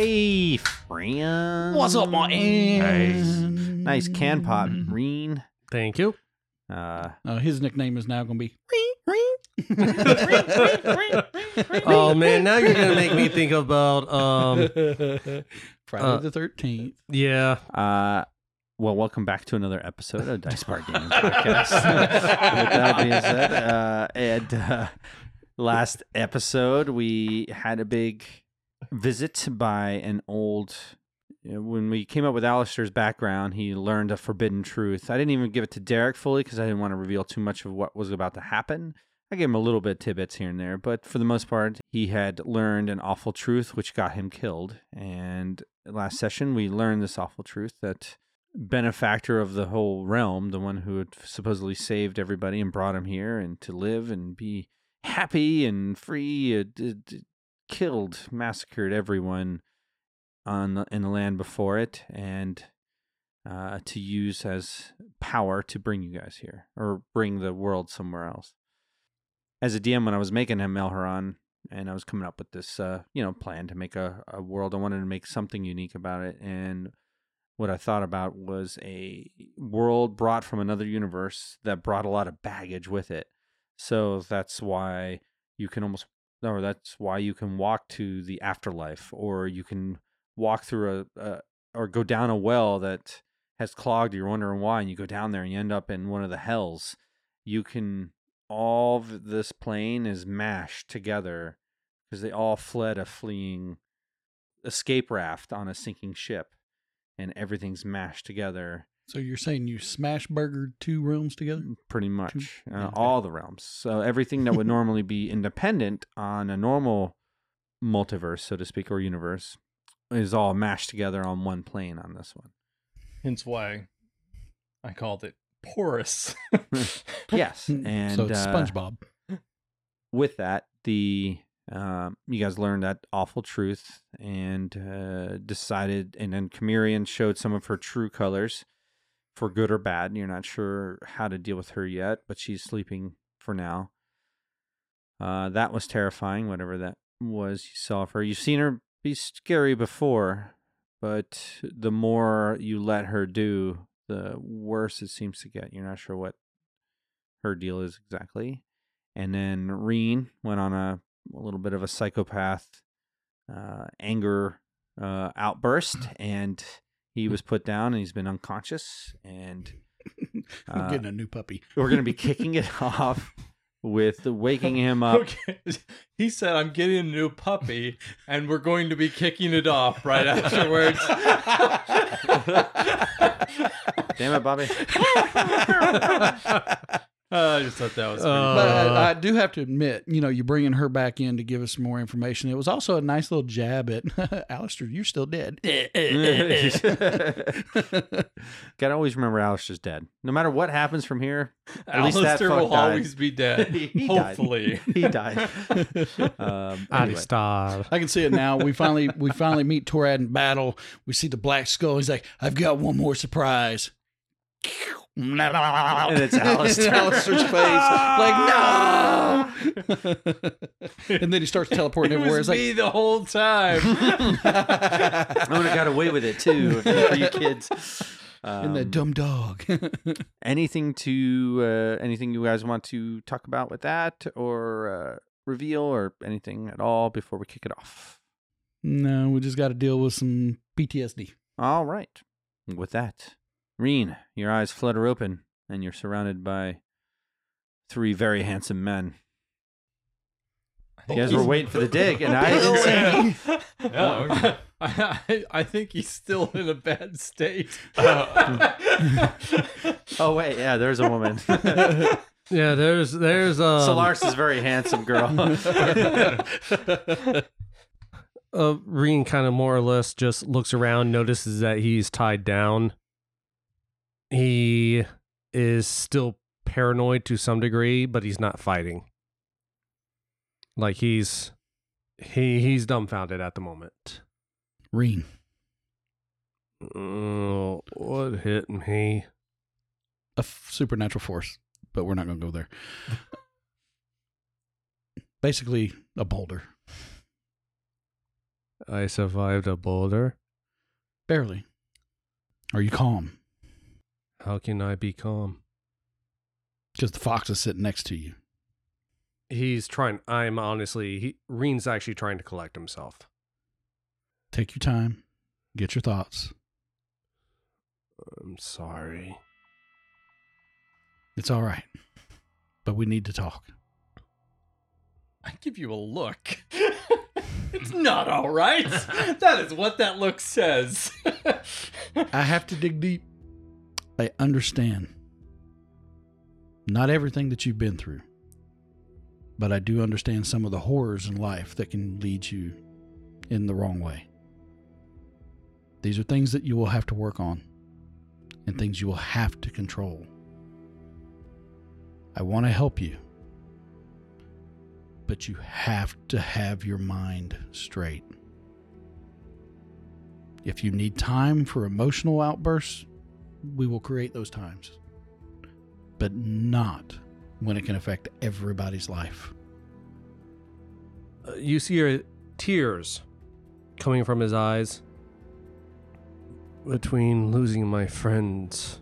Hey, friend. What's up, my Nice, man? nice can pop, Rean. Thank you. Uh, Uh, his nickname is now going to be. Oh man, now you're gonna make me think about um Friday Uh, the 13th. yeah. uh, well, welcome back to another episode of Dice Bar Gaming Podcast. With that being said, uh, and uh, last episode we had a big visit by an old. When we came up with Alister's background, he learned a forbidden truth. I didn't even give it to Derek fully because I didn't want to reveal too much of what was about to happen. I gave him a little bit tidbits here and there, but for the most part, he had learned an awful truth which got him killed. And last session, we learned this awful truth that benefactor of the whole realm, the one who had supposedly saved everybody and brought him here and to live and be happy and free, uh, killed, massacred everyone on the, in the land before it, and uh, to use as power to bring you guys here or bring the world somewhere else. As a DM, when I was making Mel'Herron, and I was coming up with this, uh, you know, plan to make a, a world, I wanted to make something unique about it, and what I thought about was a world brought from another universe that brought a lot of baggage with it. So that's why you can almost, or that's why you can walk to the afterlife, or you can walk through a, a or go down a well that has clogged. You're wondering why, and you go down there and you end up in one of the hells. You can all this plane is mashed together because they all fled a fleeing escape raft on a sinking ship and everything's mashed together So you're saying you smash burgered two realms together? pretty much uh, okay. all the realms so everything that would normally be independent on a normal multiverse so to speak or universe is all mashed together on one plane on this one Hence why I called it porous. yes and so it's uh, SpongeBob. with that, the um, you guys learned that awful truth and uh, decided, and then Chimerian showed some of her true colors, for good or bad. You're not sure how to deal with her yet, but she's sleeping for now. Uh, that was terrifying, whatever that was you saw of her. You've seen her be scary before, but the more you let her do, the worse it seems to get. You're not sure what her deal is exactly. And then Rean went on a, a little bit of a psychopath uh, anger uh, outburst, and he was put down, and he's been unconscious. And I'm uh, getting a new puppy. we're going to be kicking it off with waking him up. okay. He said, I'm getting a new puppy, and we're going to be kicking it off right afterwards. Damn it, Bobby! Uh, I just thought that was Uh, But I, I do have to admit, you know, you're bringing her back in to give us some more information. It was also a nice little jab at Alister. You're still dead. Gotta always remember Alister's dead. No matter what happens from here, at least that Alister will died. always be dead. He died. Hopefully. he died. um, anyway. Alister. I can see it now. We finally we finally meet Torad in battle. We see the black skull. He's like, I've got one more surprise. And it's Alister. Alister's face. Like, no. and then he starts teleporting It everywhere. was It's like, the whole time. I would have got away with it too for you kids. and that Um, dumb dog. anything to uh, anything you guys want to talk about with that or uh, reveal or anything at all before we kick it off? no, we just got to deal with some PTSD. All right. With that, Rean, your eyes flutter open and you're surrounded by three very handsome men. You guys were waiting for the dig, and I didn't see. No, I, I, I think he's still in a bad state. Oh wait, yeah, there's a woman. Yeah, there's there's um Solaris is very handsome, girl. uh Rean kind of more or less just looks around, notices that he's tied down. He is still paranoid to some degree, but he's not fighting. Like he's he he's dumbfounded at the moment. Rean. Oh, what hit me? A f- supernatural force, but we're not going to go there. Basically, a boulder. I survived a boulder. Barely. Are you calm? How can I be calm? Because the fox is sitting next to you. He's trying. I'm honestly. He, Rean's actually trying to collect himself. Take your time. Get your thoughts. I'm sorry. It's all right. But we need to talk. I give you a look. it's not all right. that is what that look says. I have to dig deep. I understand. Not everything that you've been through, but I do understand some of the horrors in life that can lead you in the wrong way. These are things that you will have to work on and things you will have to control. I want to help you, but you have to have your mind straight. If you need time for emotional outbursts, we will create those times, but not when it can affect everybody's life. Uh, you see her tears coming from his eyes. Between losing my friends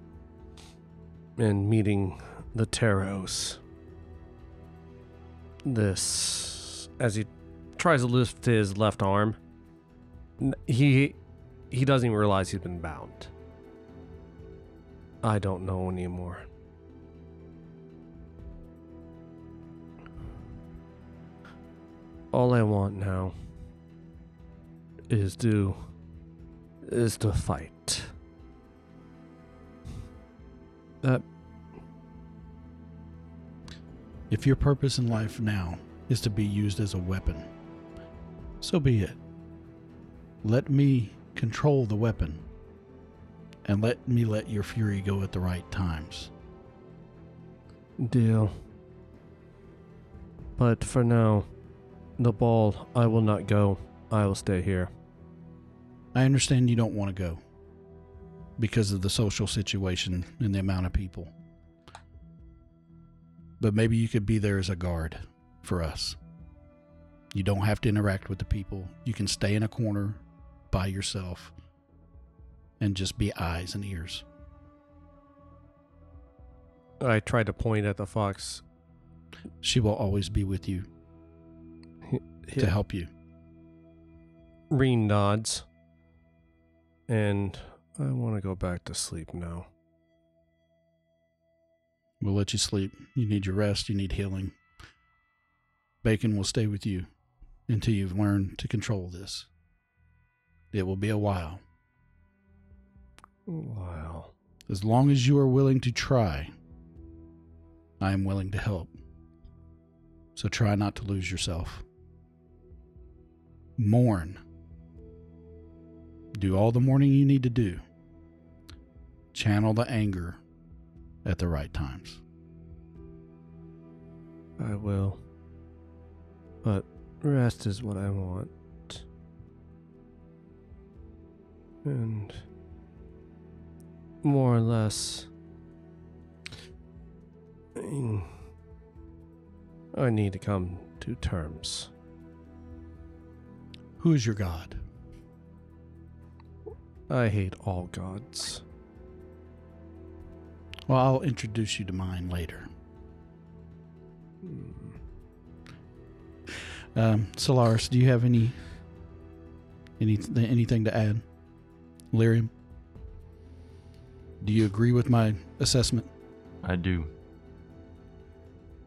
and meeting the Taros. This, as he tries to lift his left arm, he he doesn't even realize he's been bound. I don't know anymore. All I want now is to is to fight. That If your purpose in life now is to be used as a weapon, so be it. Let me control the weapon, and let me let your fury go at the right times. deal. But for now, the ball, I will not go. I will stay here. I understand you don't want to go because of the social situation and the amount of people. But maybe you could be there as a guard for us. You don't have to interact with the people. You can stay in a corner by yourself and just be eyes and ears. I tried to point at the fox She will always be with you to help you. Rean nods. And I want to go back to sleep now. We'll let you sleep. You need your rest. You need healing. Bacon will stay with you until you've learned to control this. It will be a while. Wow. As long as you are willing to try, I am willing to help. So try not to lose yourself. Mourn. Do all the mourning you need to do. Channel the anger at the right times. I will. But rest is what I want. And more or less, I- I need to come to terms. Who is your God? I hate all gods. Well, I'll introduce you to mine later. Hmm. Um, Solaris, do you have any, any anything to add? Lirium, do you agree with my assessment? I do.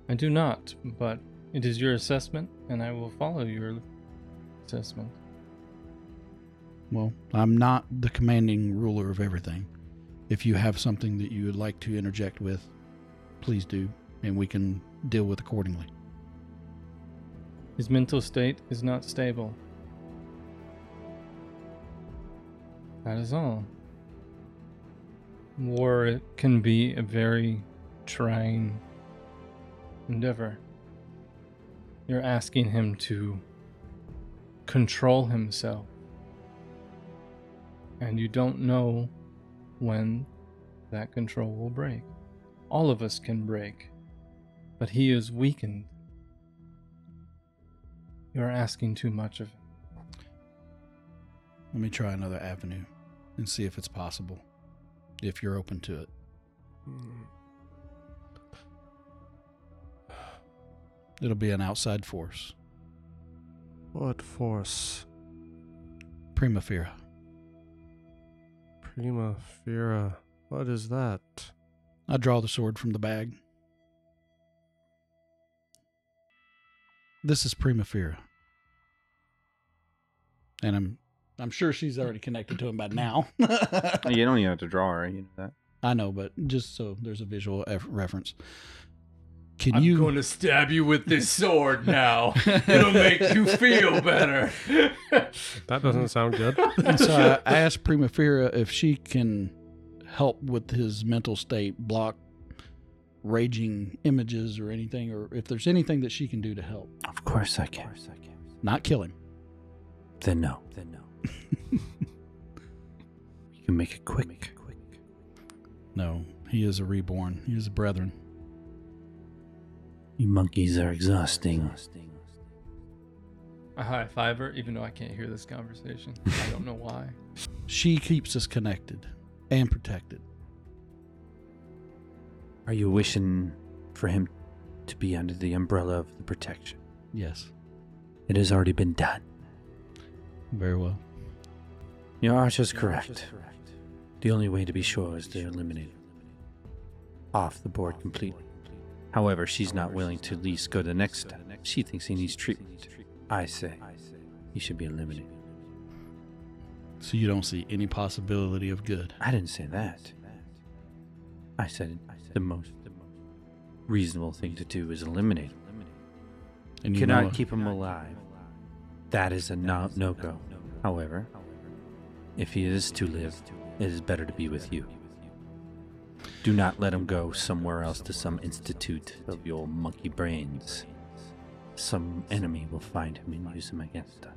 I do not, but it is your assessment, and I will follow your assessment. Well, I'm not the commanding ruler of everything. If you have something that you would like to interject with, please do, and we can deal with accordingly. His mental state is not stable. That is all. War can be a very trying endeavor. You're asking him to control himself. And you don't know when that control will break. All of us can break, but he is weakened. You're asking too much of him. Let me try another avenue and see if it's possible. If you're open to it. Hmm. It'll be an outside force. What force? Primavera. Prima Fira. What is that? I draw the sword from the bag. This is Primavera. And I'm I'm sure she's already connected to him by now. You don't even have to draw her. You know that. I know, but just so there's a visual eff- reference. Can I'm you going to stab you with this sword now. It'll make you feel better. That doesn't sound good. And so I asked Primavera if she can help with his mental state, block raging images or anything, or if there's anything that she can do to help. Of course I can. Not kill him. Then no. Then no. you can make it quick. No, he is a reborn. He is a brethren. You monkeys are exhausting. I high five her, even though I can't hear this conversation. I don't know why. She keeps us connected and protected. Are you wishing for him to be under the umbrella of the protection? Yes, It has already been done. very well. Your arch is correct. The only way to be sure is to eliminate. Off the board completely. However, she's not willing to at least go to the next step. She thinks he needs treatment. I say he should be eliminated. So you don't see any possibility of good. I didn't say that. I said the most reasonable thing to do is eliminate him. And you cannot keep him alive. That is a no no go. However, if he is to live, it is better to be with you. Do not let him go somewhere else to some institute of your monkey brains. Some enemy will find him and use him against us.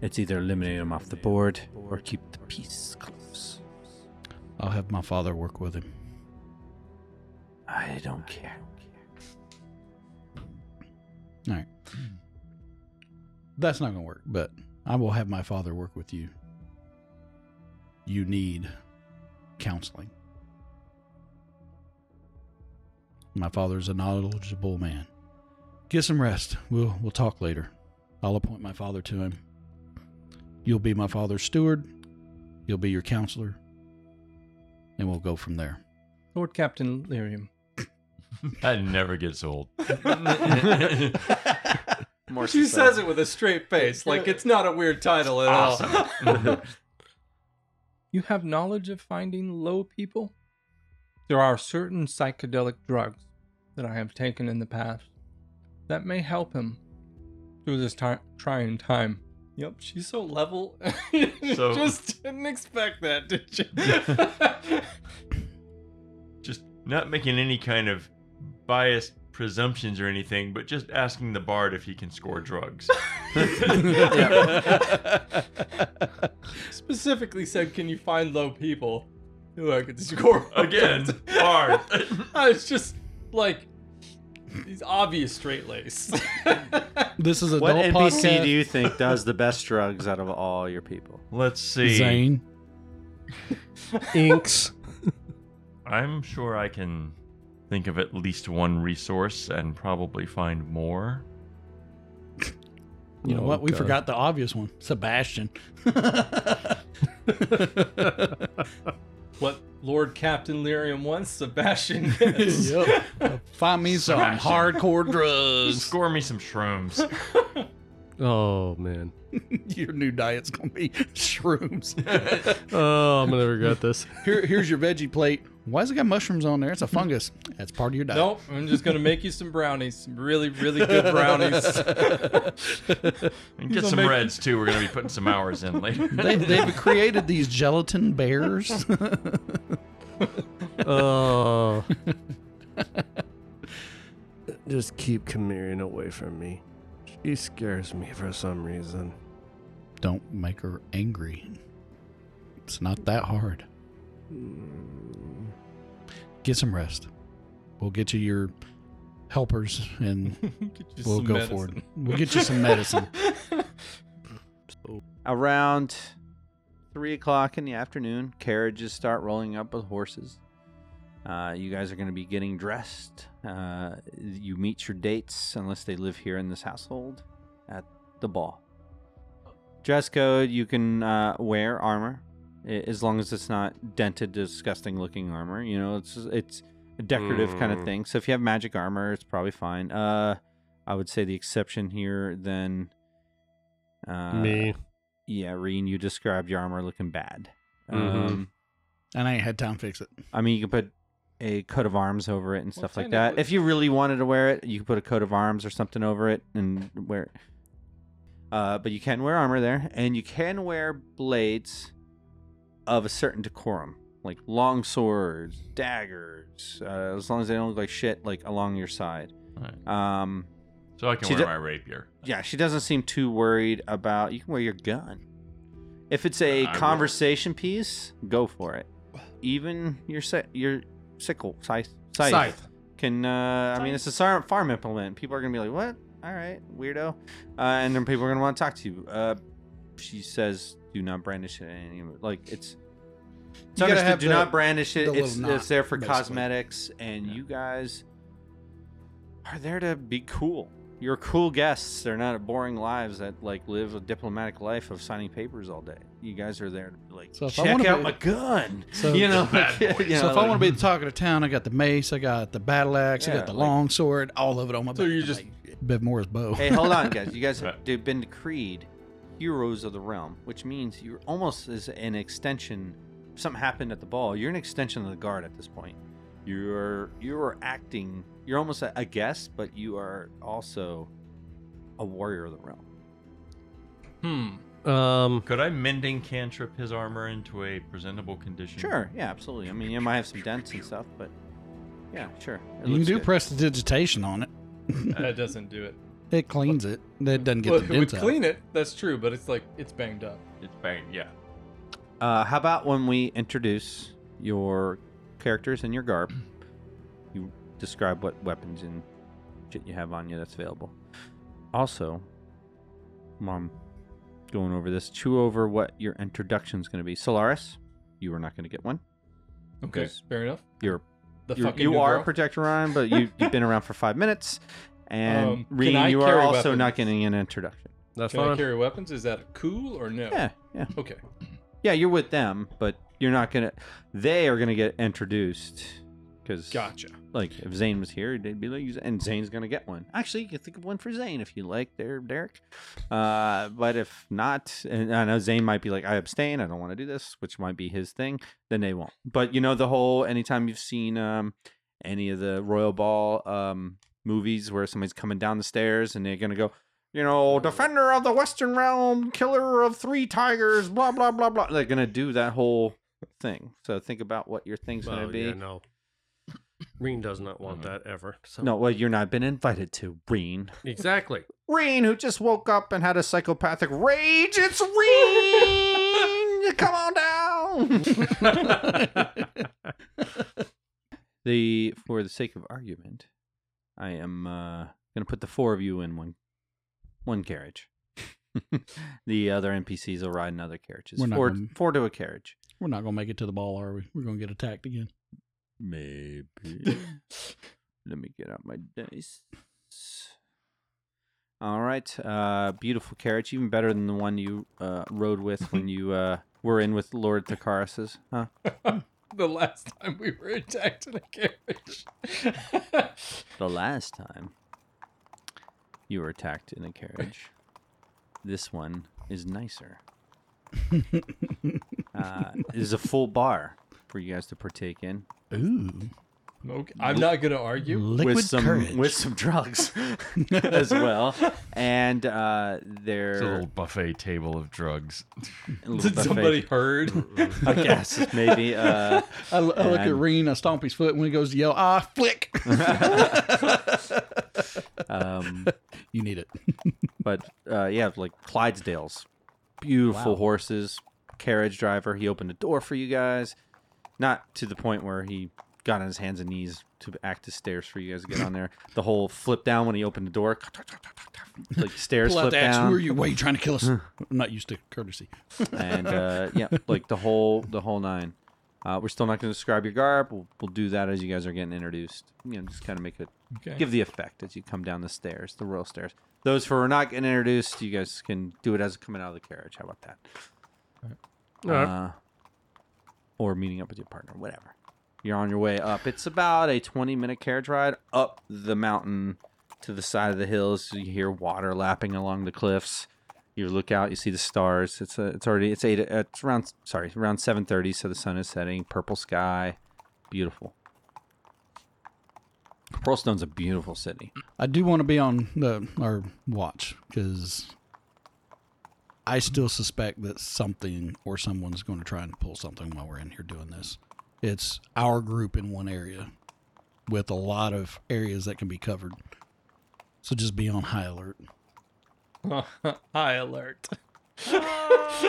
It's either eliminate him off the board or keep the peace close. I'll have my father work with him. I don't care. All right. That's not going to work, but I will have my father work with you. You need counseling. My father is a knowledgeable man. Get some rest. We'll we'll talk later. I'll appoint my father to him. You'll be my father's steward. He'll be your counselor. And we'll go from there. Lord Captain Lirium. That never gets old. More She says it with a straight face, like it's not a weird title at all. you have knowledge of finding low people? There are certain psychedelic drugs that I have taken in the past that may help him through this ti- trying time. Yep, she's so level. So- Just didn't expect that, did you? just not making any kind of biased presumptions or anything, but just asking the bard if he can score drugs. Specifically said, can you find low people who I could score Again, bard. I was just like, he's obvious straight lace. This is a What adult NPC podcast. do you think does the best drugs out of all your people? Let's see. Zane. Inks. I'm sure I can think of at least one resource and probably find more. You know Oh, what? We God. forgot the obvious one. Sebastian. what Lord Captain Lirium wants, Sebastian is. yep. Find me some Sebastian. hardcore drugs. Score me some shrooms. Oh man. Your new diet's gonna be shrooms. Oh, I'm gonna regret this. Here, here's your veggie plate. Why has it got mushrooms on there? It's a fungus. That's part of your diet. Nope, I'm just gonna make you some brownies, some really, really good brownies. And get some make- reds too. We're gonna be putting some hours in later. They, they've created these gelatin bears. Oh. Just keep Kamirian away from me. She scares me for some reason. Don't make her angry. It's not that hard. Mm. Get some rest. We'll get you your helpers and we'll go medicine. forward. We'll get you some medicine. Around three o'clock in the afternoon, carriages start rolling up with horses. Uh, you guys are going to be getting dressed. Uh, you meet your dates, unless they live here in this household, at the ball. Dress code: you can uh, wear armor, as long as it's not dented, disgusting looking armor. You know, it's it's a decorative kind of Mm. thing. So if you have magic armor, it's probably fine. Uh, I would say the exception here then. Uh, Me. yeah, Rean, you described your armor looking bad. Mhm. Um, And I ain't had time to fix it. I mean, you can put a coat of arms over it and Well, stuff like that. of- If you really wanted to wear it, you could put a coat of arms or something over it and wear it. Uh, but you can wear armor there, and you can wear blades of a certain decorum, like long swords, daggers, uh, as long as they don't look like shit, like along your side. Alright. Um, So I can She wear do- my rapier. yeah, she doesn't seem too worried about. You can wear your gun. If it's a will. conversation piece, go for it. Even your si- your sickle scythe, scythe, Scythe. can. Uh, I mean, it's a farm implement. People are gonna be like, "What? All right, weirdo," uh, and then people are gonna want to talk to you. Uh, she says, "Do not brandish it." Any like it's. It's You understood. Do the- not brandish it. the It's, little it's there for basically. cosmetics, and Yeah. you guys are there to be cool. You're cool guests. They're not boring lives that like live a diplomatic life of signing papers all day. You guys are there to be like, So if I check wanna out be- my gun. So- you know, Bad like, boys. you so know, if I like- want to be the talk of the town, I got the mace, I got the battle axe, I Yeah, got the like- long sword, all of it on my body. So back. you're I'm just- like, Bevmore's bow. hey, hold on, guys. You guys have Right. been decreed heroes of the realm, which means you're almost as an extension. Something happened at the ball, you're an extension of the guard at this point. You're you're acting. You're almost a, a guest, but you are also a warrior of the realm. Hmm. Um, Could I mending cantrip his armor into a presentable condition? Sure, yeah, absolutely. I mean, you might have some dents and stuff, but yeah, sure. It you can looks do good. prestidigitation on it. That doesn't do it. It cleans it. It doesn't get Well, the it would clean it. That's true, but it's like it's banged up. It's banged. Yeah. Uh, how about when we introduce your characters and your garb? You describe what weapons and shit you have on you that's available. Also, mom, going over this, chew over what your introduction is going to be. Solaris, you are not going to get one. Okay, fair enough. You're, The you're fucking you new are girl? a Protector Ryan, but you, you've been around for five minutes. And Um, Rean, you are carry also not getting an introduction. that's Can I fine. carry weapons? Is that cool or no? Yeah, yeah. Okay. Yeah, you're with them, but you're not gonna. They are gonna get introduced because, Gotcha. like, if Zane was here, they'd be like, and Zane's gonna get one. Actually, you can think of one for Zane if you like, there, Derek. Uh, but if not, and I know Zane might be like, I abstain, I don't want to do this, which might be his thing. Then they won't. But you know, the whole anytime you've seen um any of the Royal Ball um movies where somebody's coming down the stairs and they're gonna go. You know, defender of the Western Realm, killer of three tigers, blah blah blah blah. They're gonna do that whole thing. So think about what your thing's gonna be. yeah, no. Rean does not want that ever. So. No, well, you're not been invited to Rean. Exactly. Rean, who just woke up and had a psychopathic rage. It's Rean. Come on down. the for the sake of argument, I am uh, gonna put the four of you in one one carriage. the other NPCs will ride in other carriages. We're not Four, gonna- four to a carriage. We're not gonna make it to the ball, are we? We're gonna get attacked again. Maybe. Let me get out my dice. All right. Uh, beautiful carriage, even better than the one you uh, rode with when you uh, were in with Lord Thakaras's. Huh? the last time we were attacked in a carriage. The last time you were attacked in a carriage. This one is nicer. uh, it is a full bar for you guys to partake in Ooh, okay. I'm not gonna argue. liquid with some courage. with some drugs as well, and uh, It's a little buffet table of drugs. a little Did buffet. somebody heard? I guess maybe. Uh, I, l- I look at and- Rean, I stomp his foot when he goes to yell, ah, flick. um, you need it. but uh, yeah, like Clydesdales, beautiful Wow. horses, carriage driver. He opened the door for you guys, not to the point where he got on his hands and knees to act as stairs for you guys to get on there. The whole flip down when he opened the door, like stairs Pull out flip the axe. down. Who are you? Why are you trying to kill us? I'm not used to courtesy. and uh, yeah, like the whole the whole nine. Uh, we're still not going to describe your garb. We'll, we'll do that as you guys are getting introduced. You know, just kind of make it Okay. give the effect as you come down the stairs, the royal stairs. Those who are not getting introduced, you guys can do it as coming out of the carriage. How about that? All right. Uh, or meeting up with your partner, whatever. You're on your way up. It's about a 20 minute carriage ride up the mountain to the side of the hills. You hear water lapping along the cliffs. You look out, you see the stars. It's a, it's already it's eight. It's around sorry around 7:30, so the sun is setting. Purple sky, beautiful. Pearlstone's a beautiful city. I do want to be on the our watch because I still suspect that something or someone's going to try and pull something while we're in here doing this. It's our group in one area with a lot of areas that can be covered. So just be on high alert. High alert.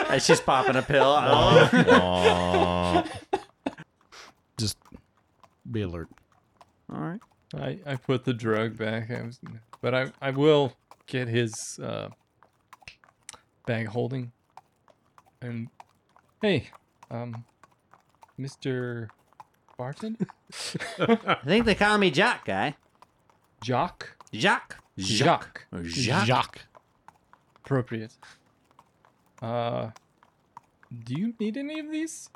As she's popping a pill. Oh. Just be alert. All right. I, I put the drug back. I was, but I, I will get his uh, bag holding. And hey, um, Mr. Barton? I think they call me Jack, guy. Jock? Jacques. Jacques. Or Jacques. Appropriate. Uh, do you need any of these?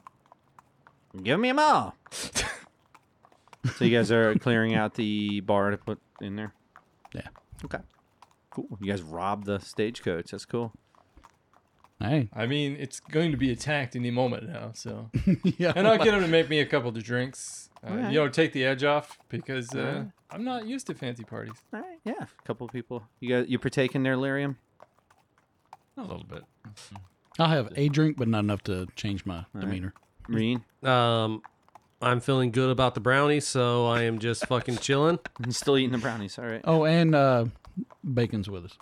Give me them all. so you guys are clearing out the bar to put in there. Yeah. Okay. Cool. You guys robbed the stagecoach. That's cool. Hey. I mean, it's going to be attacked any moment now, so. yeah. And I'll get him to make me a couple of drinks. Uh, Alright. You know, take the edge off because uh, Alright. I'm not used to fancy parties. All right. Yeah. A couple of people. You guys, you partake in their lyrium. A little bit. I'll have a drink, but not enough to change my right. demeanor. Rean. Um, I'm feeling good about the brownies, so I am just fucking chilling. And still eating the brownies. All right. Oh, and uh, bacon's with us.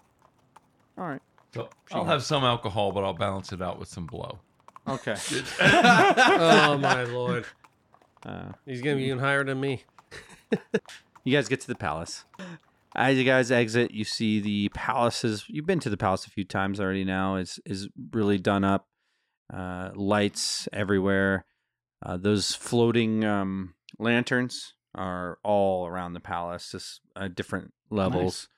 All right. So I'll have some alcohol, but I'll balance it out with some blow. Okay. oh my lord, Uh, he's gonna be even higher than me. You guys get to the palace. As you guys exit, you see the palace is. You've been to the palace a few times already. Now is is really done up. Uh, lights everywhere. Uh, those floating um, lanterns are all around the palace, just uh, different levels,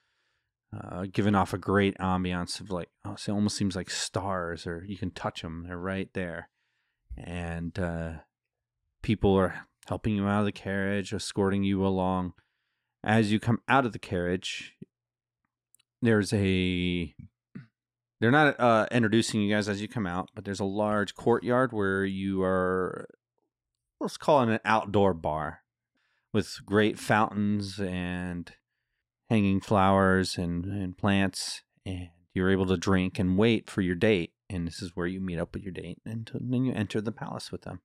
uh, giving off a great ambiance of like, oh, it almost seems like stars, or you can touch them. They're right there, and uh, people are helping you out of the carriage, escorting you along. As you come out of the carriage, there's a. They're not uh, introducing you guys as you come out, but there's a large courtyard where you are. Let's call it an outdoor bar, with great fountains and hanging flowers and, and plants, and you're able to drink and wait for your date. And this is where you meet up with your date, and then you enter the palace with them.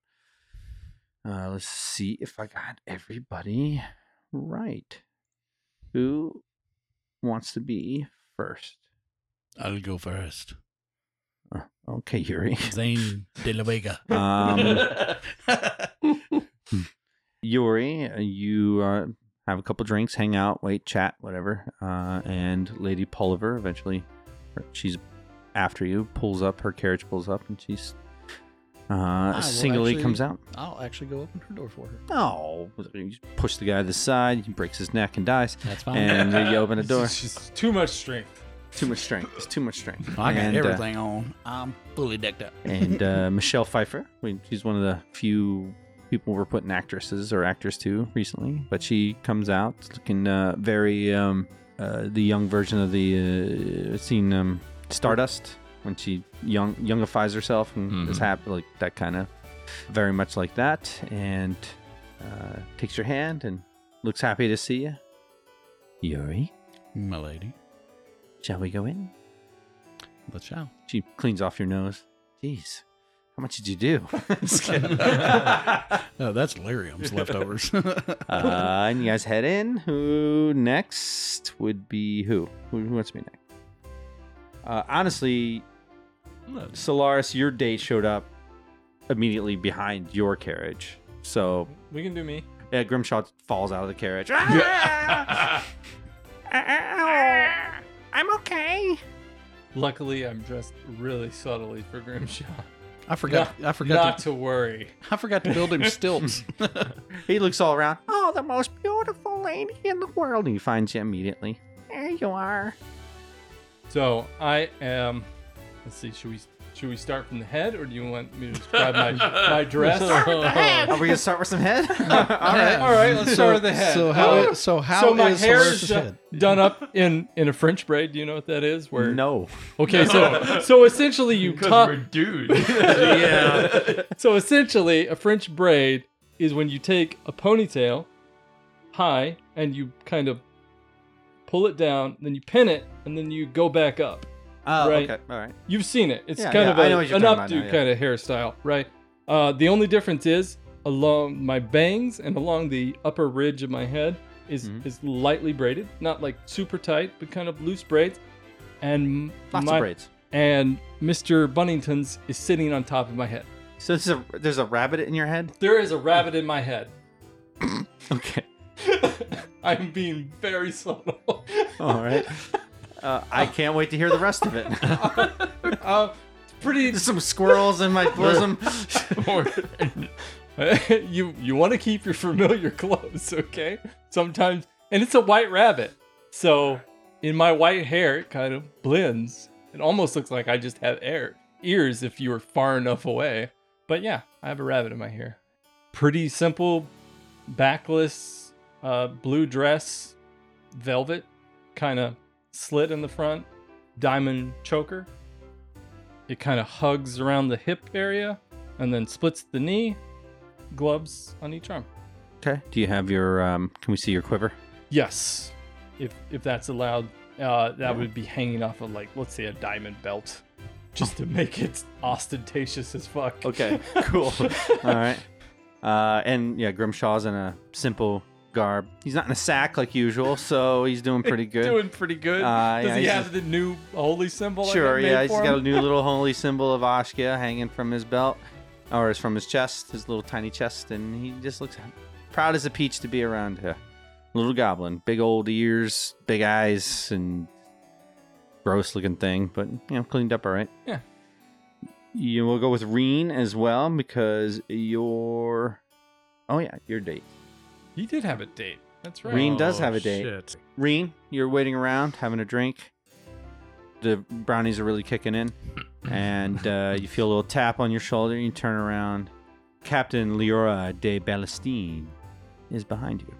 Uh, let's see if I got everybody right. Who wants to be first? I'll go first. Uh, okay, Yuri. Zane de la Vega. Um, Yuri, uh, you uh, have a couple drinks, hang out, wait, chat, whatever. Uh, and Lady Pulliver eventually, she's after you, pulls up, her carriage pulls up, and she's uh, singly actually- comes out. I'll actually go open her door for her. Oh, you push the guy to the side, he breaks his neck and dies. That's fine. And you open the door. It's just too much strength. Too much strength. It's too much strength. I got And, uh, everything on. I'm fully decked up. and uh, Michelle Pfeiffer. we- She's one of the few people we're putting actresses or actors to recently, but she comes out looking uh, very um, uh, the young version of the uh, seen um, Stardust when she young youngifies herself and is Mhm. happy like that kind of very much like that, and uh, takes your hand and looks happy to see you. Yuri, My lady. shall we go in? Let's shout. She cleans off your nose. Jeez, how much did you do? Just kidding. Oh, that's Lirium's leftovers. uh, and you guys head in. Who next would be who? Who, who wants to be next? Uh, honestly, Solaris, your date showed up immediately behind your carriage. So We can do me. Yeah, Grimshaw falls out of the carriage. Ah! I'm okay. Luckily, I'm dressed really subtly for Grimshaw. I forgot. I forgot. Not to, to worry. I forgot to build him stilts. He looks all around. Oh, the most beautiful lady in the world. And he finds you immediately. There you are. So I am. Let's see. Should we should we start from the head, or do you want me to describe my my dress? Are we gonna start with some head? all right. All right, let's start with the head. So how? Uh, so how so my is hair is done, head? done up in in a French braid. Do you know what that is? Where No. Okay, so so essentially you Because tuck. we're dudes. yeah. So essentially, a French braid is when you take a ponytail high and you kind of pull it down, then you pin it, and then you go back up. Oh, Right. okay. All right. You've seen it. It's Yeah, kind yeah, of I a, know what you're an talking about updo now, yeah. kind of hairstyle, right? Uh, the only difference is along my bangs and along the upper ridge of my head is Mhm. is lightly braided, not like super tight, but kind of loose braids. And Lots my, of braids. And Mr. Bunnington's is sitting on top of my head. So there's a there's a rabbit in your head. There is a rabbit in my head. Okay. I'm being very subtle. All right. Uh, I can't wait to hear the rest of it. uh, pretty. Some squirrels in my bosom. you you want to keep your familiar clothes, okay? Sometimes, and it's a white rabbit, so in my white hair, it kind of blends. It almost looks like I just have air ears if you were far enough away. But yeah, I have a rabbit in my hair. Pretty simple, backless, uh, blue dress, velvet, kind of slit in the front, diamond choker. It kind of hugs around the hip area and then splits the knee. Gloves on each arm. Okay. Do you have your? Um, can we see your quiver? Yes, if if that's allowed, uh, that would be hanging off of like let's say a diamond belt, just to make it ostentatious as fuck. Okay. Cool. All right. Uh, and yeah, Grimshaw's in a simple garb. He's not in a sack like usual, so he's doing pretty good. He's doing pretty good. Uh, Does yeah, he he's have the new holy symbol? I Sure, got made yeah, he's for got a him? new little holy symbol of Ashkia hanging from his belt, or is from his chest, his little tiny chest, and he just looks proud as a peach to be around here. Little goblin, big old ears, big eyes, and gross looking thing, but you know, cleaned up all right. Yeah. You will go with Rean as well because your, oh yeah, your date. He did have a date. That's right. Rean does Oh, have a date. shit. Rean, you're waiting around having a drink. The brownies are really kicking in, and uh, you feel a little tap on your shoulder. You turn around. Captain Leora de Ballestine is behind you.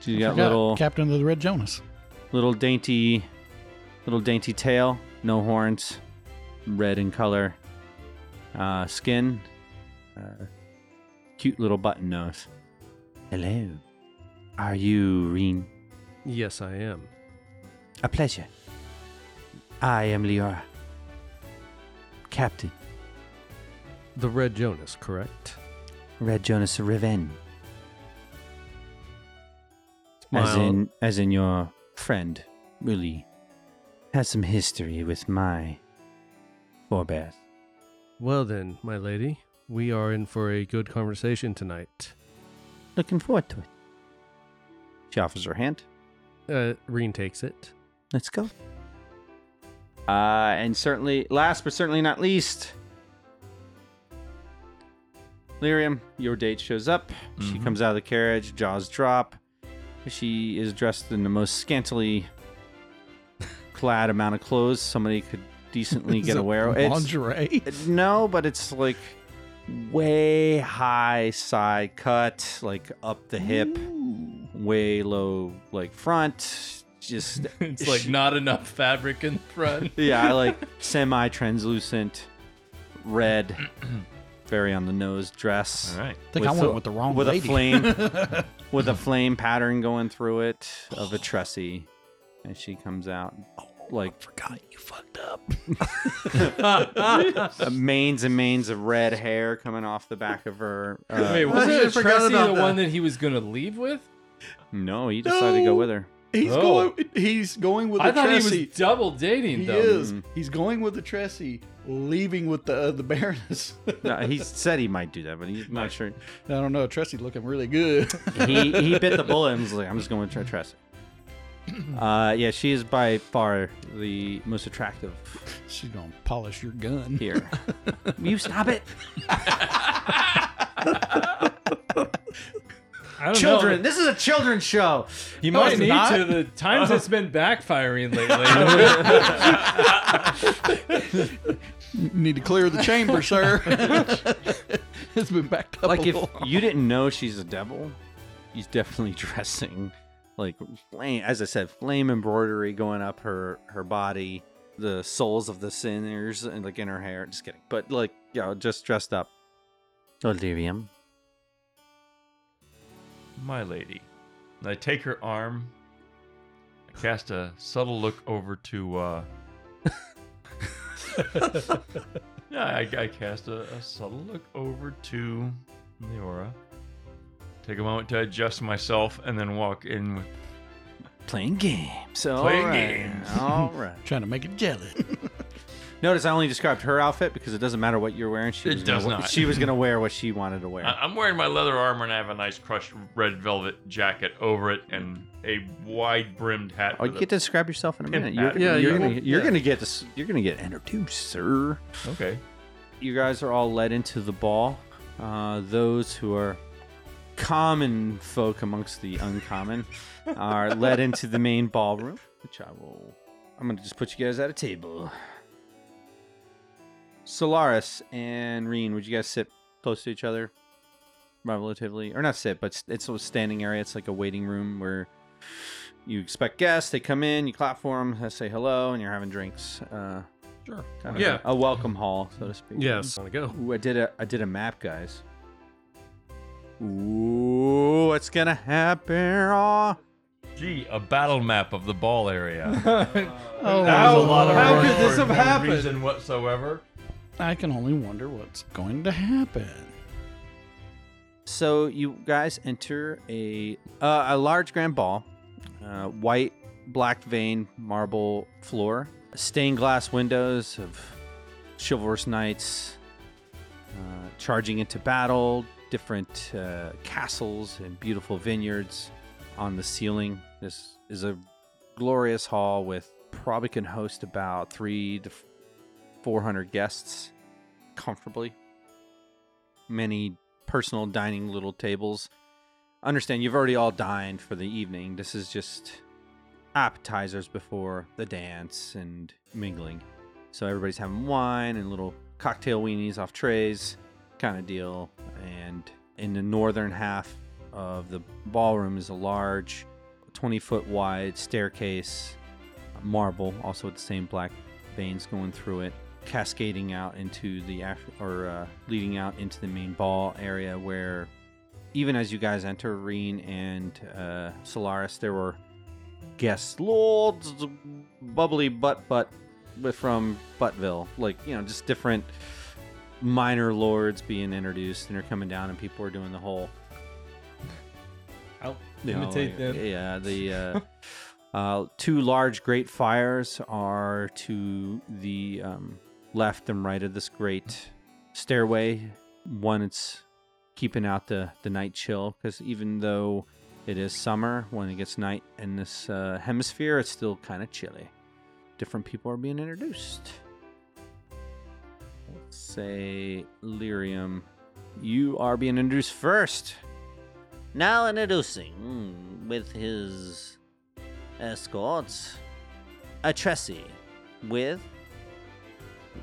So you got little, Captain of the Red Jonas. little dainty, little dainty tail, no horns, red in color, uh, skin, uh, cute little button nose. Hello, are you Rean? Yes, I am. A pleasure. I am Leora. Captain The Red Jonas, correct? Red Jonas Riven. As in as in your friend really has some history with my forebears. Well then, my lady, we are in for a good conversation tonight. Looking forward to it. She offers her hand. Uh, Rean takes it. Let's go. Uh, and certainly, last but certainly not least, Lirium, your date shows up. She Mhm. comes out of the carriage, jaws drop. She is dressed in the most scantily clad amount of clothes somebody could decently Is get it aware of. It's- Lingerie. no, but it's like way high side cut, like up the hip, way low, like front. Just it's like not enough fabric in front. yeah, I like semi translucent red, very on the nose dress All right. I think With I went a- with the wrong with lady. a flame with a flame pattern going through it of a tressie, and she comes out oh. Like Forgot you fucked up. uh, manes and manes of red hair coming off the back of her. Uh, Wait, I wasn't forgot Tressie about the that. one that he was gonna leave with? no, he decided to go with her. He's Oh. going. He's going with the I thought he was double dating He though. is. Mm. He's going with the Tressie, leaving with the uh, the Baroness. No, he said he might do that, but he's not sure. I don't know. Tressie looking really good. He he bit the bullet and was like, "I'm just going to try Tressa." Uh, yeah, she is by far the most attractive She's gonna polish your gun. here. you stop it, I don't children! Know. This is a children's show. You No, might it's need not. to. The times it's been backfiring lately. You need to clear the chamber, sir. it's been backed up. Like a if little. you didn't know she's a devil, he's definitely dressing like flame. As I said, flame embroidery going up her her body, the souls of the sinners, and like in her hair. Just kidding, but like yeah, just dressed up. Delirium. My lady. And I take her arm. I cast a subtle look over to. uh Yeah, I, I cast a, a subtle look over to Leora. Take a moment to adjust myself, and then walk in with. Playing games. All Playing right. games. All right. trying to make it jelly. Notice I only described her outfit because it doesn't matter what you're wearing. She It was gonna does wa- not. She was gonna wear what she wanted to wear. I- I'm wearing my leather armor, and I have a nice crushed red velvet jacket over it, and a wide-brimmed hat. oh, you with get to describe yourself in a minute. You're, pattern. Yeah, you're you gonna you're yeah. gonna get this. You're gonna get introduced, sir. Okay. you guys are all led into the ball. Uh, those who are common folk amongst the uncommon are led into the main ballroom, which I will. I'm gonna just put you guys at a table. Solaris and Rean, would you guys sit close to each other, relatively, or not sit, but it's a standing area. It's like a waiting room where you expect guests. They come in, you clap for them, they say hello, and you're having drinks. Uh, sure. kind of Yeah. a, a welcome hall, so to speak. Yes. Want to go? Ooh, I did a I did a map, guys. Ooh, what's gonna happen? Oh, Gee, a battle map of the ball area. Oh, That was a lot of how work could this for have no happened? reason whatsoever. I can only wonder what's going to happen. so you guys enter a uh, a large grand ball, uh, white black veined marble floor, stained glass windows of chivalrous knights uh, charging into battle, different uh, castles and beautiful vineyards on the ceiling. This is a glorious hall with probably can host about three to four hundred guests comfortably. Many personal dining little tables. Understand you've already all dined for the evening. This is just appetizers before the dance and mingling. So everybody's having wine and little cocktail weenies off trays, kind of deal. And in the northern half of the ballroom is a large, 20 foot wide staircase, marble, also with the same black veins going through it, cascading out into the or uh, leading out into the main ball area where. Even as you guys enter, Rean and uh, Solaris, there were guests, lords, bubbly butt butt from Buttville, like you know, just different minor lords being introduced, and they're coming down, and people are doing the whole. I'll you know, imitate like, them. Yeah, the uh, uh, two large great fires are to the um, left and right of this great stairway. One, it's keeping out the the night chill because even though it is summer, when it gets night in this uh, hemisphere, it's still kind of chilly. Different people are being introduced. Let's say Lirium, you are being introduced first. Now introducing, mm, with his escorts, a Tressie with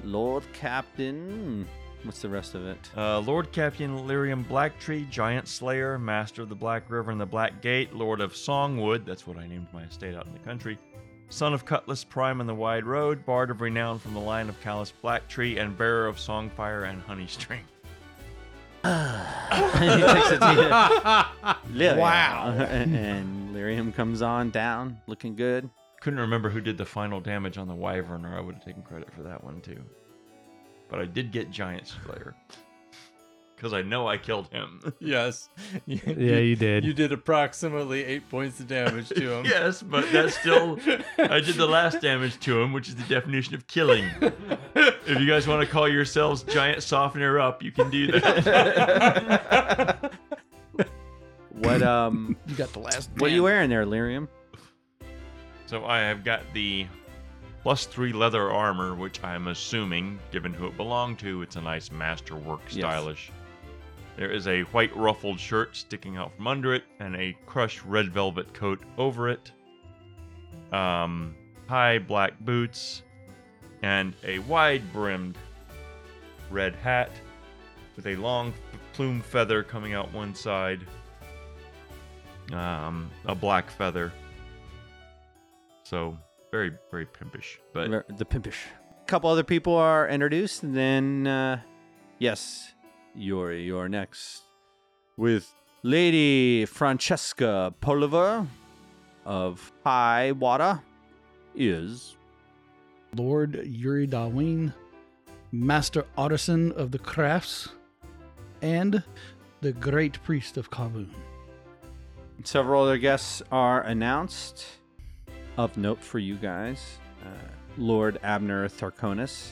Lord Captain. What's the rest of it? Uh, Lord Captain Lirium Blacktree, Giant Slayer, Master of the Black River and the Black Gate, Lord of Songwood, that's what I named my estate out in the country, Son of Cutlass Prime and the Wide Road, Bard of Renown from the line of Callus Blacktree, and Bearer of Songfire and Honeystring. he takes it to Lirium. Wow. and, and Lirium comes on down, looking good. Couldn't remember who did the final damage on the Wyvern, or I would have taken credit for that one too. But I did get Giant Slayer. Because I know I killed him. Yes. You, Yeah, you did. You did approximately eight points of damage to him. yes, but that's still. I did the last damage to him, which is the definition of killing. if you guys want to call yourselves giant softener up, you can do that. What um You got the last. what are you wearing there, Lirium? So I have got the plus three leather armor, which I'm assuming, given who it belonged to, it's a nice masterwork Yes. stylish. There is a white ruffled shirt sticking out from under it, and a crushed red velvet coat over it. Um, high black boots, and a wide brimmed red hat with a long plume feather coming out one side. Um, a black feather. So very, very pimpish. But the pimpish. A couple other people are introduced, and then uh, yes, you're you're next with Lady Francesca Poliver of High Water is Lord Uri Darwin, Master Artisan of the Crafts, and the Great Priest of Kavun. Several other guests are announced. Of note for you guys, uh, Lord Abner Tharkonis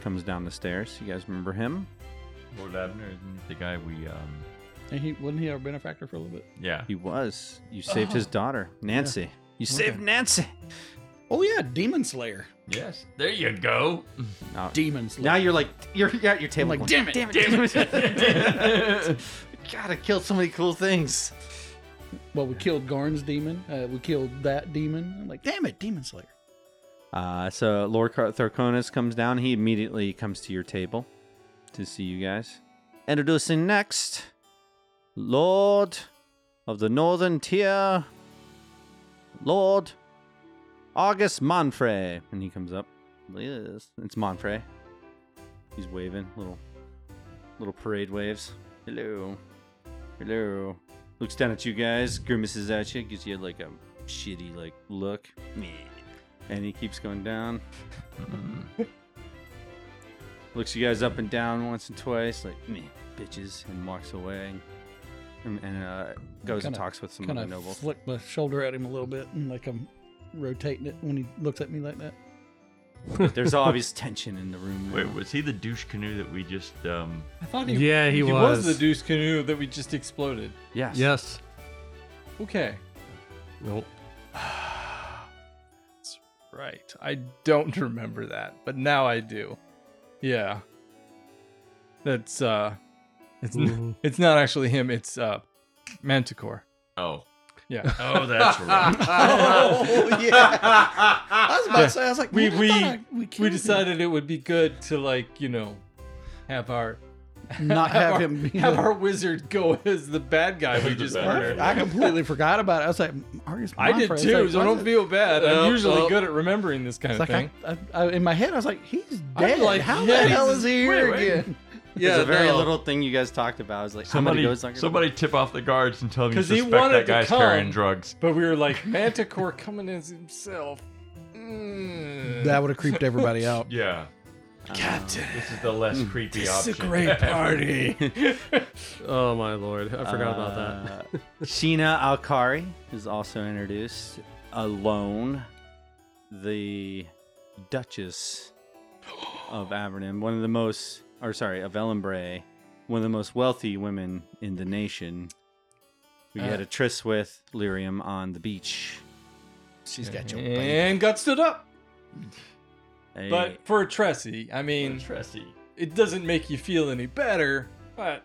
comes down the stairs. You guys remember him? Lord Abner isn't the guy we um And he wasn't he our benefactor for a little bit? yeah. He was. You saved his daughter, Nancy. You saved Nancy. Oh yeah, Demon Slayer. Yes. There you go. Now, Demon Slayer. now you're like you're, you're at your table. like, going, "Damn it, Damn it! Damn it! Damn it. Gotta kill so many cool things. well, we killed Garn's demon. Uh, we killed that demon. I'm like, damn it, Demon Slayer. Uh, so Lord Car- Tharkonis comes down. He immediately comes to your table to see you guys. Introducing next, Lord of the Northern Tier, Lord August Monfrey. And he comes up. Yes, it's Monfrey. He's waving little, little parade waves. Hello, hello. Looks down at you guys, grimaces at you, gives you like a shitty like look. And he keeps going down. Looks you guys up and down once and twice, like me bitches, and walks away. And, and uh, goes and Kinda- talks with some Kind other of nobles. flick my shoulder at him a little bit, and like I'm rotating it when he looks at me like that. There's obvious tension in the room. Wait, was he the douche canoe that we just um I thought he, Yeah, he was. was. the douche canoe that we just exploded. yes. Yes. Okay. Nope. That's right. I don't remember that, but now I do. Yeah. That's uh it's n- Mhm. it's not actually him, it's uh Manticore. Oh. Yeah. Oh, that's right. oh yeah. I was about Yeah. to say, I was like, We- man, I we- thought I- we, we killed him. decided it would be good to like, you know, have our not have our, him be have the- our wizard go as the bad guy we just murdered. I completely forgot about it. I was like, Argus I did Monfrey. too, was so like, don't it? feel bad. I'm usually well, good at remembering this kind of like thing. I, I, I, in my head, I was like, he's I'm dead. like, How yeah, the hell is he here wait, wait. again? There's a very no. little thing you guys talked about. I was like, Somebody, how many goes somebody tip off the guards and tell them you 'Cause he suspect wanted that guy's come. carrying drugs. But we were like, Manticore coming as himself. Mm. That would have creeped everybody out. Yeah. Uh, Captain. This is the less mm, creepy option. This is option. a great party. Oh my lord, I forgot about that. that. Sheena Alkari is also introduced. Alone, the Duchess of Aberdeen, one of the most, or sorry, of Ellenbray, one of the most wealthy women in the nation. We Uh. had a uh. tryst with Lirium on the beach. She's got your baby. and got stood up. A- But for a Tressie, I mean, Tressie. it doesn't make you feel any better. But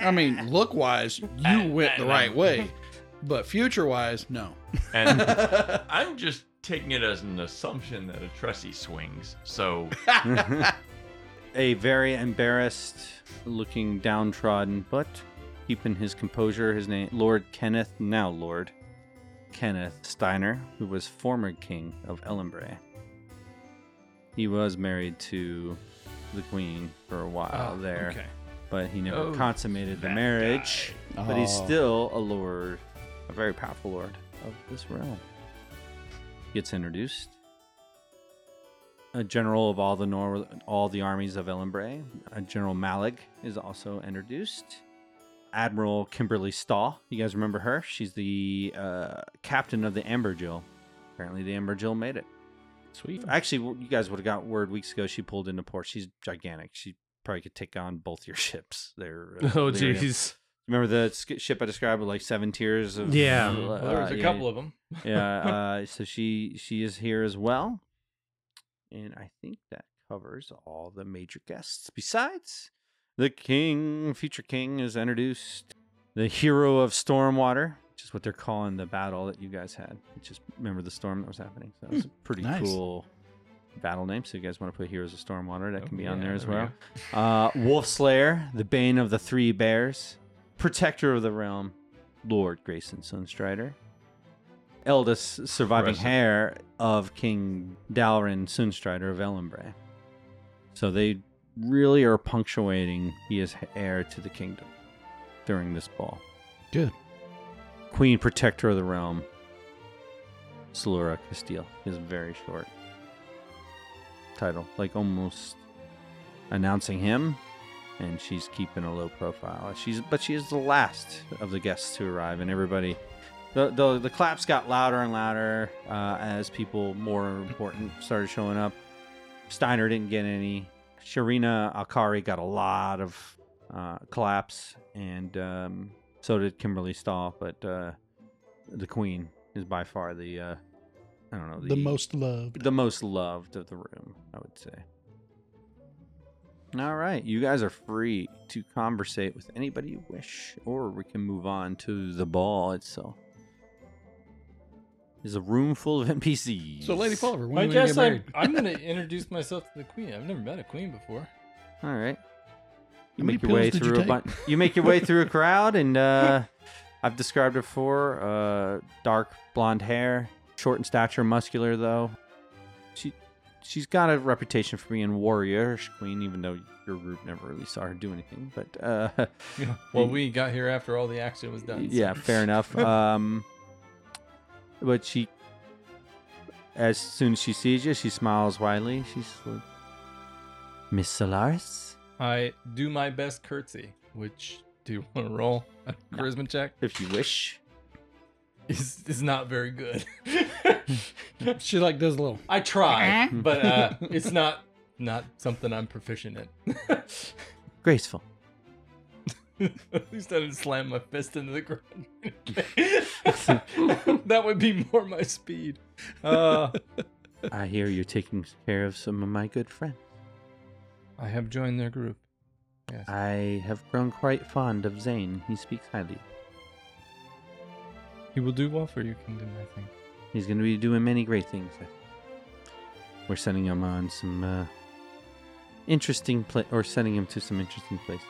I mean, look wise, you went the right way, but future wise, no. And I'm just taking it as an assumption that a Tressie swings. So a very embarrassed looking downtrodden but keeping his composure his name lord kenneth now lord kenneth steiner who was former king of ellenbray he was married to the queen for a while Oh, there okay. but he never Oh, consummated the marriage but he's Oh. still a lord a very powerful lord of this realm gets introduced a general of all the nor- all the armies of. Uh, general Malig is also introduced. Admiral Kimberly Stahl. You guys remember her? She's the uh, captain of the Amberjill. Apparently, the Amberjill made it. Sweet. Actually, you guys would have got word weeks ago. She pulled into port. She's gigantic. She probably could take on both your ships. They're uh, Oh jeez. Remember the sk- ship I described with like seven tiers of Yeah. uh, Well, there was a yeah, couple of them. yeah. Uh, so she she is here as well, and I think that covers all the major guests. Besides, the king, future king, is introduced. The hero of Stormwater, which is what they're calling the battle that you guys had. Just remember the storm that was happening. So it's a pretty nice. cool battle name. So you guys want to put Heroes of Stormwater, that Oh, can be on there as there we well. Uh, Wolf Slayer, the Bane of the Three Bears, Protector of the Realm, Lord Grayson Sunstrider, eldest surviving heir of King Dalrin Sunstrider of Ellenbray. So they really are punctuating he is heir to the kingdom during this ball. Good. Queen Protector of the Realm, Salura Castile is very short title, like almost announcing him, and she's keeping a low profile. She's but she is the last of the guests to arrive, and everybody. The, the, the claps got louder and louder uh, as people more important started showing up. Steiner didn't get any. Sharina Akari got a lot of uh, claps, and um, so did Kimberly Stahl. But uh, the Queen is by far the uh, I don't know The most loved. the most loved of the room, I would say. All right, you guys are free to conversate with anybody you wish, or we can move on to the ball itself. There's a room full of NPCs. So, Lady Pulliver, when I are we gonna guess get I'm. I'm going to introduce myself to the queen. I've never met a queen before. All right. You make your way did you through a bunch. You make your way through a crowd, and uh, I've described her for uh, dark blonde hair, short in stature, muscular though. She she's got a reputation for being warrior queen, even though your group never really saw her do anything. But uh, Well, we got here after all the action was done. so- yeah, fair enough. Um, but she, as soon as she sees you, she smiles widely. She's like, Miss Solaris. I do my best curtsy, which do you want to roll a No. charisma check? If you wish. Is is not very good. She like does a little. I try, but uh, it's not not something I'm proficient in. Graceful. At least I didn't slam my fist into the ground. that would be more my speed. Uh, I hear you're taking care of some of my good friends. I have joined their group. Yes. I have grown quite fond of Zane. He speaks highly. He will do well for your kingdom, I think. He's going to be doing many great things. We're sending him on some uh, interesting place, or sending him to some interesting places.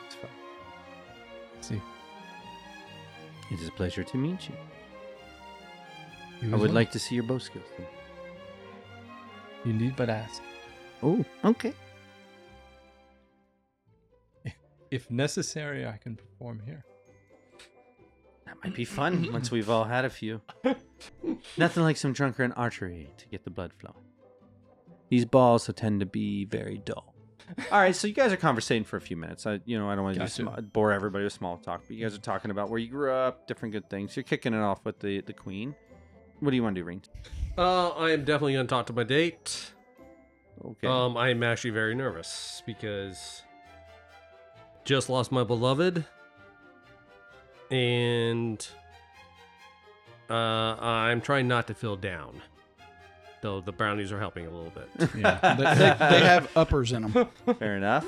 see. It is a pleasure to meet you. You I would well. like to see your bow skills. then. You need but ask. Oh, okay. If necessary, I can perform here. That might be fun once we've all had a few. Nothing like some drunken archery to get the blood flowing. These balls will tend to be very dull. All right, so you guys are conversating for a few minutes. I, you know, I don't want to Gotcha. sm- bore everybody with small talk, but you guys are talking about where you grew up, different good things. You're kicking it off with the the queen. What do you want to do, Ring? Uh, I am definitely going to talk to my date. Okay. Um, I am actually very nervous because just lost my beloved, and uh, I'm trying not to feel down. Though the brownies are helping a little bit. Yeah, they, they, they have uppers in them. Fair enough.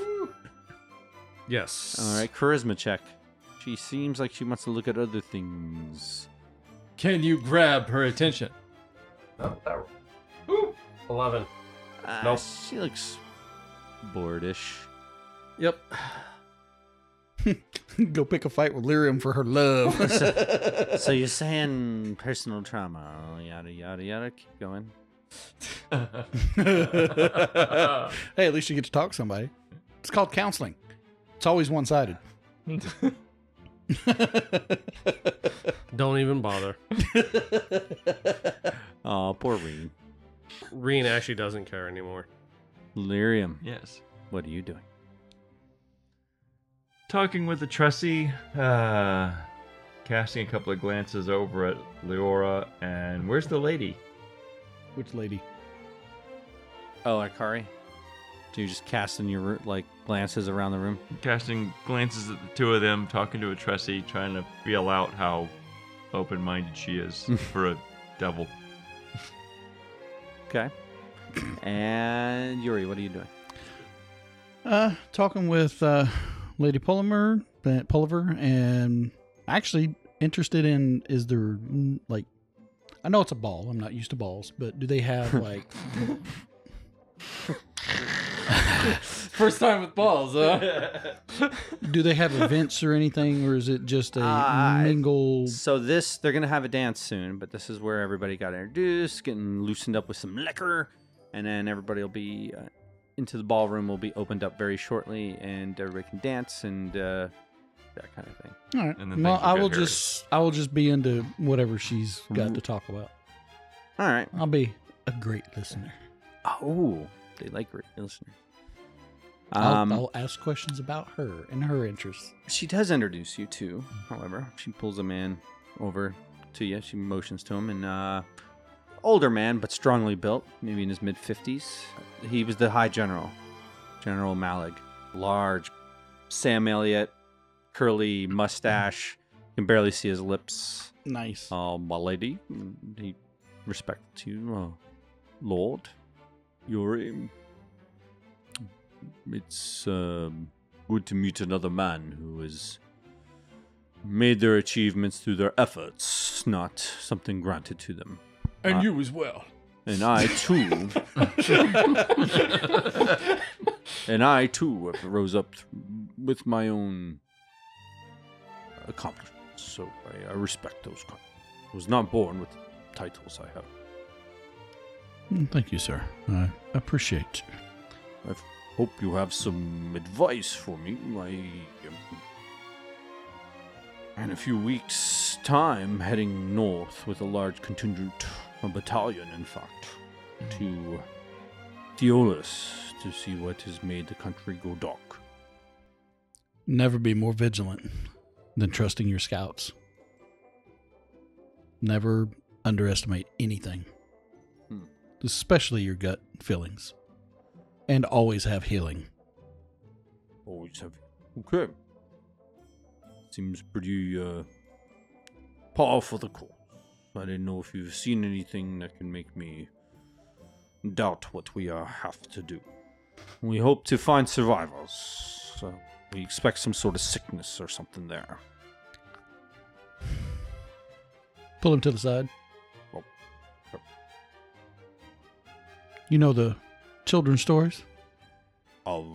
Yes. All right, charisma check. She seems like she wants to look at other things. Can you grab her attention? No, that, ooh, Eleven. Uh, Nope. She looks boordish. Yep. Go pick a fight with Lirium for her love. So you're saying personal trauma, yada yada yada. Keep going. hey, at least you get to talk to somebody. It's called counseling. It's always one sided. Don't even bother. Oh, poor Rean. Rean actually doesn't care anymore. Lirium, Yes. what are you doing? Talking with the Tressie, uh, casting a couple of glances over at Leora, and where's the lady? Which lady? Oh, Akari. Do you just casting your like glances around the room? Casting glances at the two of them, talking to a Tressie, trying to feel out how open minded she is for a devil. Okay. and Uri, what are you doing? Uh, talking with uh, Lady Pulliver, Pulliver, and actually interested in is there like, I know it's a ball. I'm not used to balls, but do they have like? First time with balls, huh? do they have events or anything, or is it just a Uh, mingle? So this, they're gonna have a dance soon, but this is where everybody got introduced, getting loosened up with some liquor, and then everybody will be uh, into the ballroom. Will be opened up very shortly, and everybody can dance and uh, that kind of thing. All right. And then Well, I will hairy. just I will just be into whatever she's got Mhm. to talk about. All right. I'll be a great listener. Oh, they like great listeners. I'll, Um, I'll ask questions about her and her interests. she does introduce you to, however, she pulls a man over to you. She motions to him, and uh, older man, but strongly built, maybe in his mid fifties. He was the High General, General Malig, large, Sam Elliott, curly mustache. You can barely see his lips. Nice. Uh, my lady, he respects you, uh, Lord. Uri. It's um, good to meet another man who has made their achievements through their efforts, not something granted to them. And Uh, you as well. And I too, and I too have rose up with my own accomplishments. So I, I respect those. I was not born with titles I have. Mm, Thank you, sir. I appreciate you. I hope you have some advice for me. I am in a few weeks' time heading north with a large contingent, a battalion, in fact, to Theolis to see what has made the country go dark. Never be more vigilant than trusting your scouts. Never underestimate anything, Hmm. especially your gut feelings. And always have healing. Always have. Okay. Seems pretty uh, par for the course. I didn't know if you've seen anything that can make me doubt what we uh, have to do. We hope to find survivors. So we expect some sort of sickness or something there. Pull him to the side. Oh, sure. You know the children's stories? Of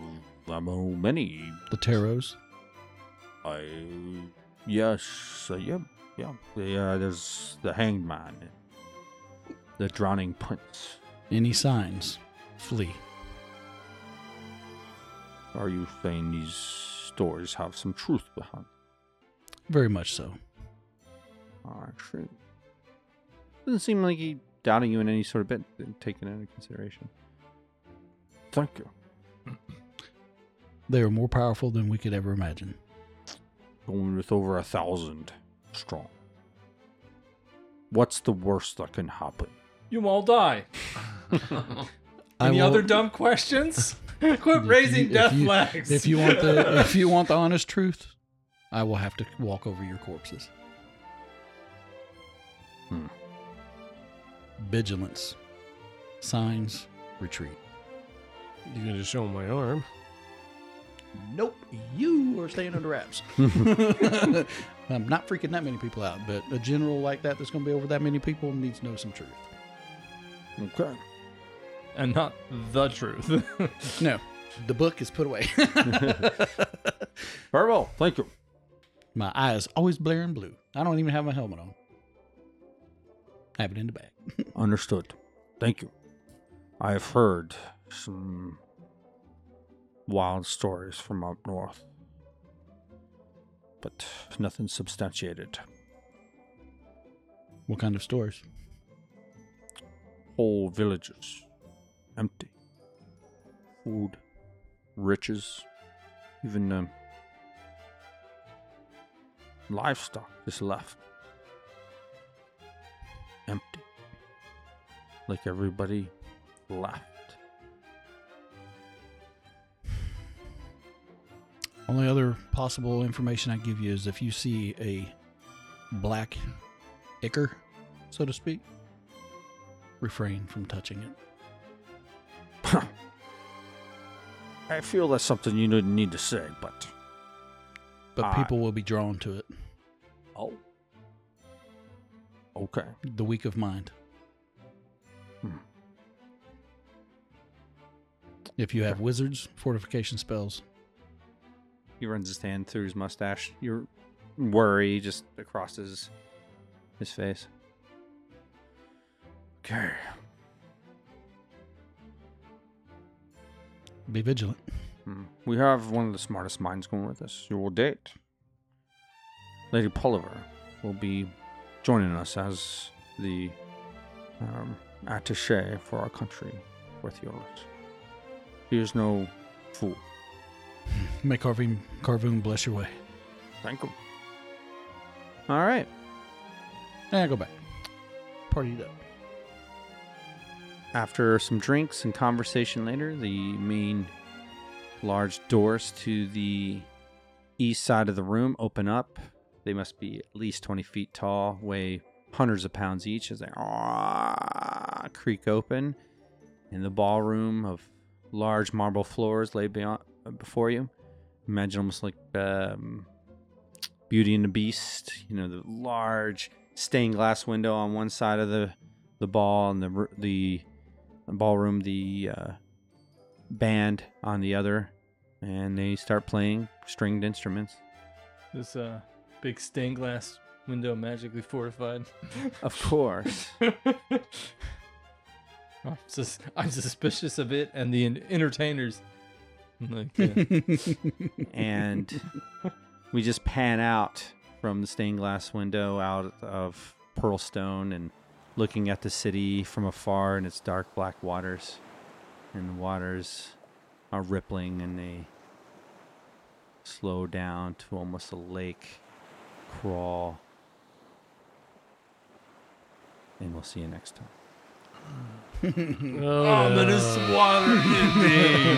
I know many. The tarots? I yes, uh, yeah, yeah. The, uh, there's the hanged man, the drowning prince. Any signs? Flee. Are you saying these stories have some truth behind? Very much so. Actually, doesn't seem like he doubting you in any sort of bit, taking into consideration. Thank you. They are more powerful than we could ever imagine. Going with over a thousand strong. What's the worst that can happen? You all die. Any will- other dumb questions? Quit raising you- death if you, flags. If you want the if you want the honest truth, I will have to walk over your corpses. Hmm. Vigilance. Signs. Retreat. You can just show him my arm. Nope. You are staying under wraps. I'm not freaking that many people out, but a general like that that's going to be over that many people needs to know some truth. Okay. and not the truth. No, the book is put away. Very well. Thank you. my eyes always blaring blue. I don't even have my helmet on. I have it in the bag. Understood. Thank you. I have heard some wild stories from up north, but nothing substantiated. What kind of stories? Whole villages empty. food, riches, even um, livestock is left empty. Like everybody left. Only other possible information I give you is if you see a black ichor, so to speak, refrain from touching it. I feel that's something you didn't need to say, but But people will be drawn to it. oh, okay. The weak of mind. Hmm. If you have wizards, fortification spells, He runs his hand through his mustache. Your worry just across his his face. Okay. be vigilant. Hmm. We have one of the smartest minds going with us. You will date. Lady Pulliver will be joining us as the um, attaché for our country with yours. He is no fool. May Carvoon, Carvoon bless your way. Thank you. All right. And I go back. Partied up. After some drinks and conversation later, the main large doors to the east side of the room open up. They must be at least 20 feet tall, weigh hundreds of pounds each as they ah, creak open. In the ballroom of large marble floors laid beyond, before you. Imagine almost like um, Beauty and the Beast, you know, the large stained glass window on one side of the, the ball and the, the ballroom, the uh, band on the other, and they start playing stringed instruments. This uh, big stained glass window magically fortified. Of course. I'm, sus- I'm suspicious of it and the entertainers. Like, and we just pan out from the stained glass window out of Pearlstone and looking at the city from afar and its dark black waters. And the waters are rippling and they slow down to almost a lake crawl. And we'll see you next time. Ominous water indeed.